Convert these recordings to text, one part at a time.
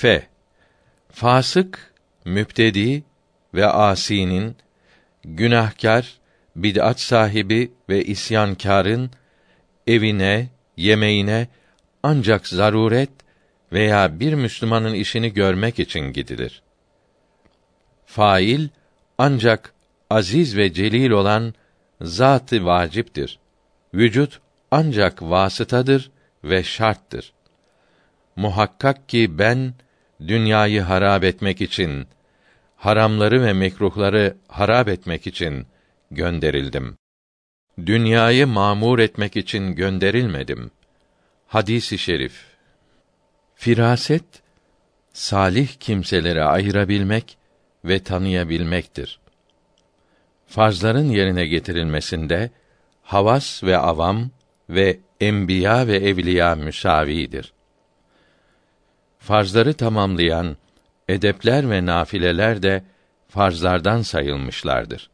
F. Fasık, müptedi ve asinin, günahkar, bid'at sahibi ve isyankârın evine, yemeğine ancak zaruret veya bir Müslümanın işini görmek için gidilir. Fail ancak aziz ve celil olan zat-ı vaciptir. Vücut ancak vasıtadır ve şarttır. Muhakkak ki ben dünyayı harap etmek için, haramları ve mekruhları harap etmek için gönderildim. Dünyayı mamur etmek için gönderilmedim. Hadisi şerif. Firaset salih kimseleri ayırabilmek ve tanıyabilmektir. Farzların yerine getirilmesinde havas ve avam ve enbiya ve evliya müsavidir. Farzları tamamlayan edepler ve nafileler de farzlardan sayılmışlardır.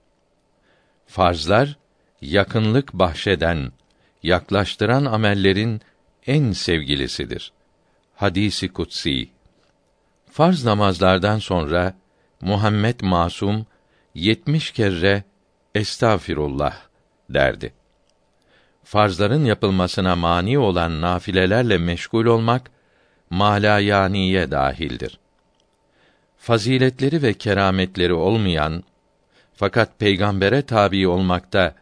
Farzlar yakınlık bahşeden, yaklaştıran amellerin en sevgilisidir. Hadisi kutsi. Farz namazlardan sonra Muhammed Masum 70 kere estağfirullah derdi. Farzların yapılmasına mani olan nafilelerle meşgul olmak malayaniye dahildir. Faziletleri ve kerametleri olmayan fakat peygambere tabi olmakta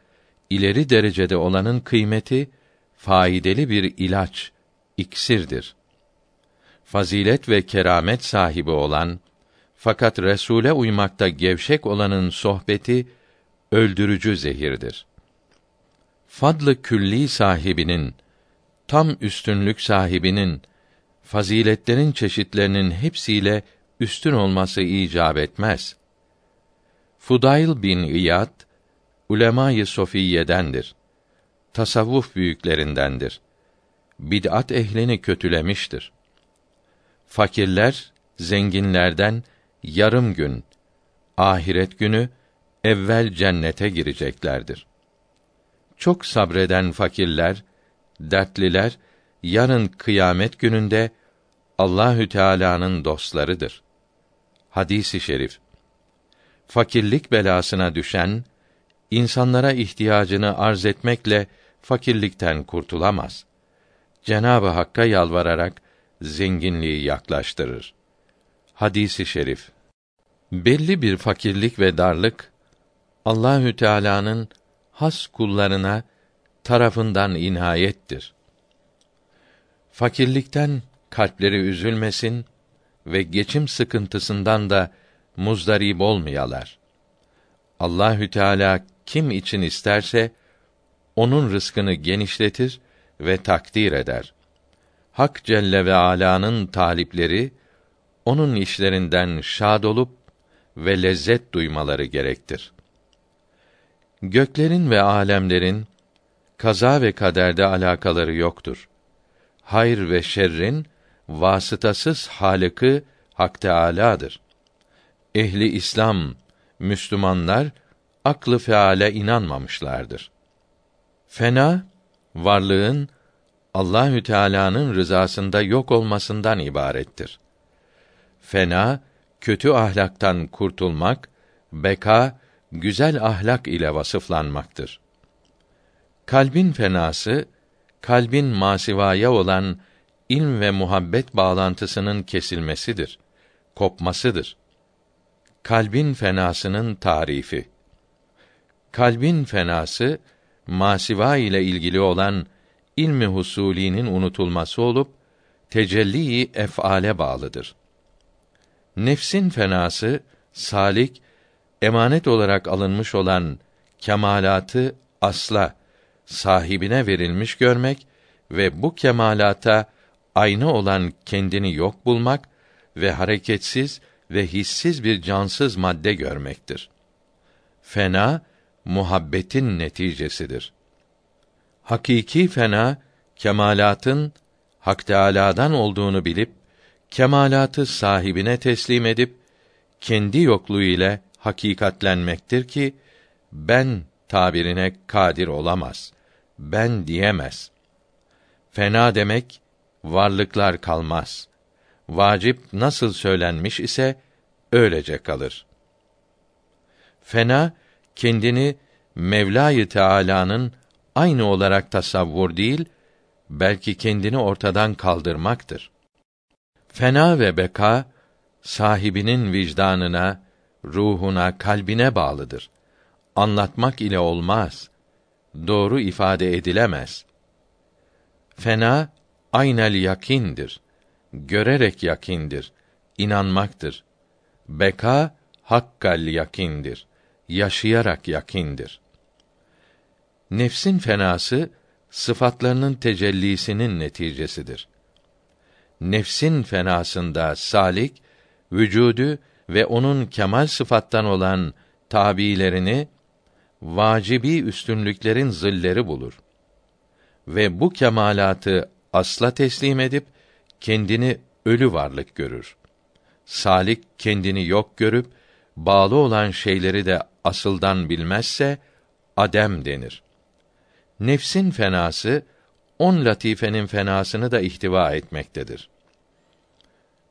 ileri derecede olanın kıymeti faydalı bir ilaç, iksirdir. Fazilet ve keramet sahibi olan fakat Resule uymakta gevşek olanın sohbeti öldürücü zehirdir. Fadlı külli sahibinin tam üstünlük sahibinin faziletlerin çeşitlerinin hepsiyle üstün olması icap etmez. Fudayl bin İyad ulemayı sofiyedendir. Tasavvuf büyüklerindendir. Bid'at ehlini kötülemiştir. Fakirler zenginlerden yarım gün ahiret günü evvel cennete gireceklerdir. Çok sabreden fakirler, dertliler yarın kıyamet gününde Allahü Teala'nın dostlarıdır. Hadisi şerif. Fakirlik belasına düşen insanlara ihtiyacını arz etmekle fakirlikten kurtulamaz. Cenabı Hakk'a yalvararak zenginliği yaklaştırır. Hadisi şerif. Belli bir fakirlik ve darlık Allahü Teala'nın has kullarına tarafından inayettir. Fakirlikten kalpleri üzülmesin ve geçim sıkıntısından da muzdarip olmayalar. Allahü Teala kim için isterse onun rızkını genişletir ve takdir eder. Hak Celle ve Ala'nın talipleri onun işlerinden şad olup ve lezzet duymaları gerektir. Göklerin ve alemlerin kaza ve kaderde alakaları yoktur. Hayır ve şerrin vasıtasız halıkı Hak Teâlâ'dır. Ehli İslam, Müslümanlar aklı feale inanmamışlardır. Fena varlığın Allahü Teala'nın rızasında yok olmasından ibarettir. Fena kötü ahlaktan kurtulmak, beka güzel ahlak ile vasıflanmaktır. Kalbin fenası kalbin masivaya olan ilm ve muhabbet bağlantısının kesilmesidir, kopmasıdır. Kalbin fenasının tarifi. Kalbin fenası masiva ile ilgili olan ilmi husulinin unutulması olup tecelli ef'ale bağlıdır. Nefsin fenası salik emanet olarak alınmış olan kemalatı asla sahibine verilmiş görmek ve bu kemalata aynı olan kendini yok bulmak ve hareketsiz ve hissiz bir cansız madde görmektir. Fena muhabbetin neticesidir. Hakiki fena kemalatın Hak Teâlâ'dan olduğunu bilip kemalatı sahibine teslim edip kendi yokluğu ile hakikatlenmektir ki ben tabirine kadir olamaz. Ben diyemez. Fena demek varlıklar kalmaz. vacip nasıl söylenmiş ise öylece kalır. Fena kendini Mevla-i Teala'nın aynı olarak tasavvur değil, belki kendini ortadan kaldırmaktır. Fena ve beka sahibinin vicdanına, ruhuna, kalbine bağlıdır. Anlatmak ile olmaz. Doğru ifade edilemez. Fena aynel yakindir. Görerek yakindir. inanmaktır. Beka hakkal yakindir. Yaşayarak yakindir. Nefsin fenası sıfatlarının tecellisinin neticesidir. Nefsin fenasında salik vücudu ve onun kemal sıfattan olan tabilerini vacibi üstünlüklerin zilleri bulur. Ve bu kemalatı asla teslim edip kendini ölü varlık görür. Salik kendini yok görüp bağlı olan şeyleri de asıldan bilmezse adem denir. Nefsin fenası on latifenin fenasını da ihtiva etmektedir.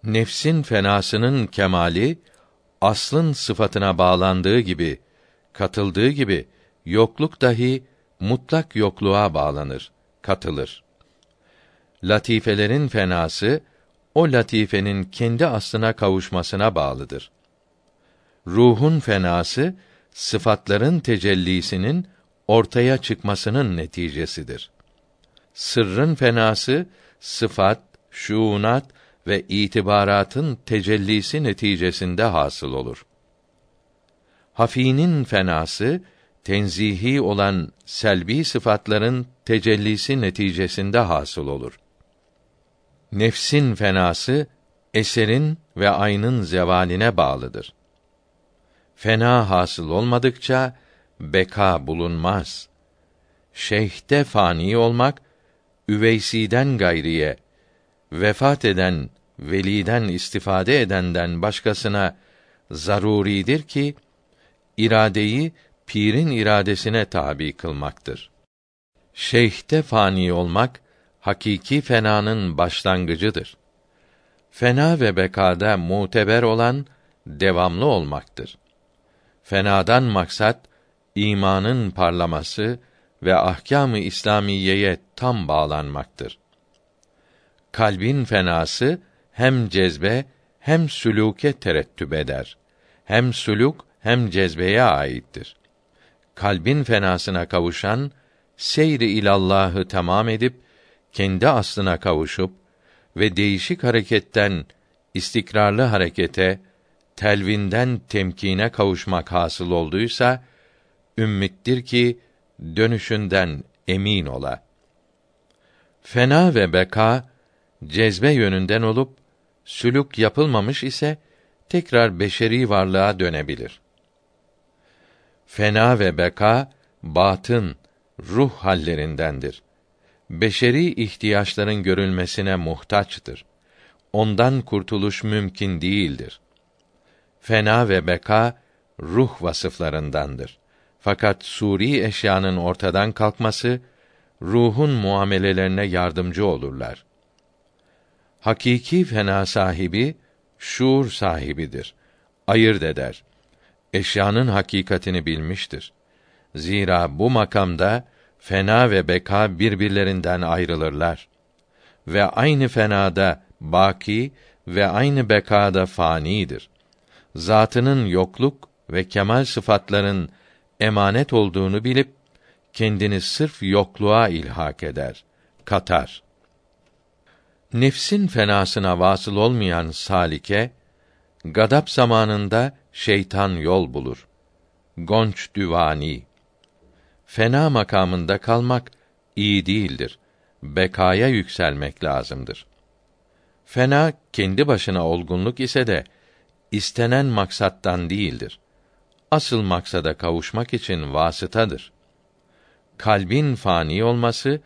Nefsin fenasının kemali aslın sıfatına bağlandığı gibi, katıldığı gibi yokluk dahi mutlak yokluğa bağlanır, katılır. Latifelerin fenası o latifenin kendi aslına kavuşmasına bağlıdır. Ruhun fenası sıfatların tecellisinin ortaya çıkmasının neticesidir. Sırrın fenası sıfat, şuunat ve itibaratın tecellisi neticesinde hasıl olur. Hafinin fenası tenzihi olan selbi sıfatların tecellisi neticesinde hasıl olur. Nefsin fenası eserin ve aynın zevaline bağlıdır. Fena hasıl olmadıkça beka bulunmaz. Şeyhte fani olmak üveysiden gayriye vefat eden veliden istifade edenden başkasına zaruridir ki iradeyi pirin iradesine tabi kılmaktır. Şeyhte fani olmak hakiki fenanın başlangıcıdır. Fena ve bekada muteber olan devamlı olmaktır. Fenadan maksat imanın parlaması ve ahkâm-ı İslamiyeye tam bağlanmaktır. Kalbin fenası hem cezbe hem sülûke terettüp eder. Hem suluk hem cezbeye aittir. Kalbin fenasına kavuşan seyri ilallahı tamam edip kendi aslına kavuşup ve değişik hareketten istikrarlı harekete, telvinden temkine kavuşmak hasıl olduysa ümmittir ki dönüşünden emin ola. Fena ve beka cezbe yönünden olup sülük yapılmamış ise tekrar beşeri varlığa dönebilir. Fena ve beka batın ruh hallerindendir. Beşeri ihtiyaçların görülmesine muhtaçtır. Ondan kurtuluş mümkün değildir. Fena ve beka ruh vasıflarındandır. Fakat suri eşyanın ortadan kalkması ruhun muamelelerine yardımcı olurlar. Hakiki fena sahibi şuur sahibidir. Ayırt eder. Eşyanın hakikatini bilmiştir. Zira bu makamda fena ve beka birbirlerinden ayrılırlar. Ve aynı fenada baki ve aynı bekada fanidir. Zatının yokluk ve kemal sıfatların emanet olduğunu bilip kendini sırf yokluğa ilhak eder, katar. Nefsin fenasına vasıl olmayan salike gadap zamanında şeytan yol bulur. Gonç düvani fena makamında kalmak iyi değildir. Bekaya yükselmek lazımdır. Fena kendi başına olgunluk ise de istenen maksattan değildir. Asıl maksada kavuşmak için vasıtadır. Kalbin fani olması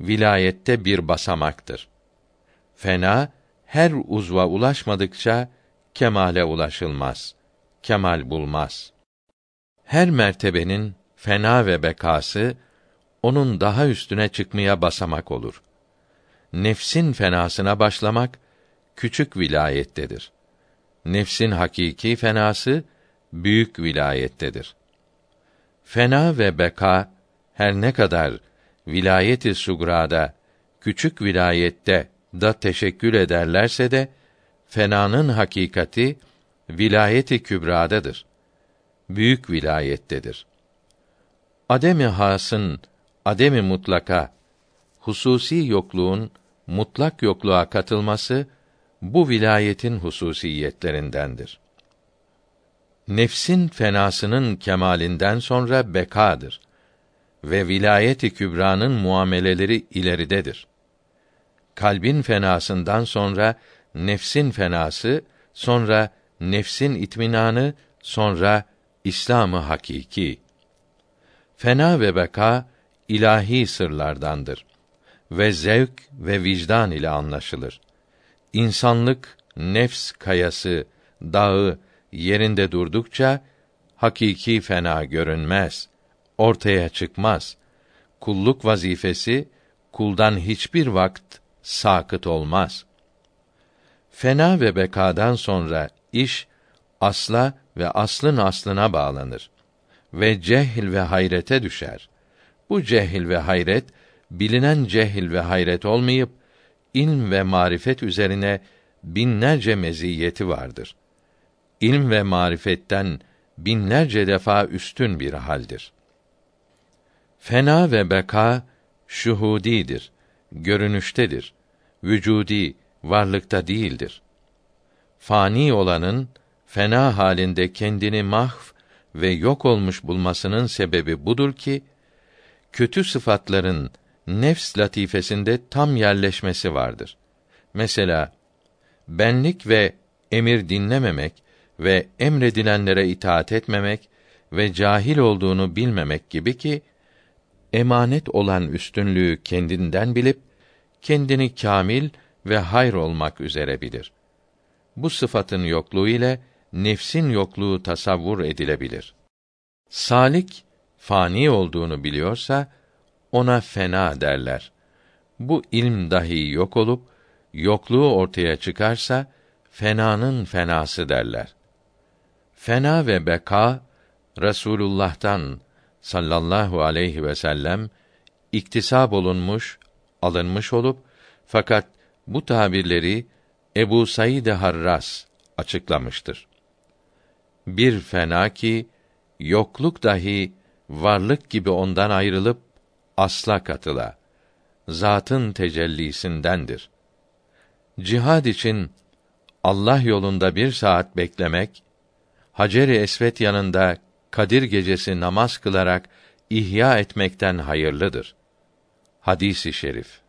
vilayette bir basamaktır. Fena her uzva ulaşmadıkça kemale ulaşılmaz. Kemal bulmaz. Her mertebenin fena ve bekası onun daha üstüne çıkmaya basamak olur. Nefsin fenasına başlamak küçük vilayettedir. Nefsin hakiki fenası büyük vilayettedir. Fena ve beka her ne kadar vilayeti sugrada küçük vilayette da teşekkül ederlerse de fenanın hakikati vilayeti kübradadır. Büyük vilayettedir. Ademi hasın, ademi mutlaka, hususi yokluğun mutlak yokluğa katılması bu vilayetin hususiyetlerindendir. Nefsin fenasının kemalinden sonra bekadır ve vilayeti kübranın muameleleri ileridedir. Kalbin fenasından sonra nefsin fenası, sonra nefsin itminanı, sonra İslamı hakiki. Fena ve beka ilahi sırlardandır ve zevk ve vicdan ile anlaşılır. İnsanlık nefs kayası, dağı yerinde durdukça hakiki fena görünmez, ortaya çıkmaz. Kulluk vazifesi kuldan hiçbir vakt sakıt olmaz. Fena ve bekadan sonra iş asla ve aslın aslına bağlanır ve cehil ve hayrete düşer. Bu cehil ve hayret bilinen cehil ve hayret olmayıp ilm ve marifet üzerine binlerce meziyeti vardır. İlm ve marifetten binlerce defa üstün bir haldir. Fena ve beka şuhudidir, görünüştedir. Vücudi varlıkta değildir. Fani olanın fena halinde kendini mahv ve yok olmuş bulmasının sebebi budur ki kötü sıfatların nefs latifesinde tam yerleşmesi vardır. Mesela benlik ve emir dinlememek ve emredilenlere itaat etmemek ve cahil olduğunu bilmemek gibi ki emanet olan üstünlüğü kendinden bilip kendini kamil ve hayr olmak üzere bilir. Bu sıfatın yokluğu ile nefsin yokluğu tasavvur edilebilir. Salik fani olduğunu biliyorsa ona fena derler. Bu ilm dahi yok olup yokluğu ortaya çıkarsa fenanın fenası derler. Fena ve beka Resulullah'tan sallallahu aleyhi ve sellem iktisab olunmuş, alınmış olup fakat bu tabirleri Ebu Said Harras açıklamıştır. Bir fena ki yokluk dahi varlık gibi ondan ayrılıp asla katıla zatın tecellisindendir. Cihad için Allah yolunda bir saat beklemek, Hacer-i Esvet yanında Kadir gecesi namaz kılarak ihya etmekten hayırlıdır. Hadisi şerif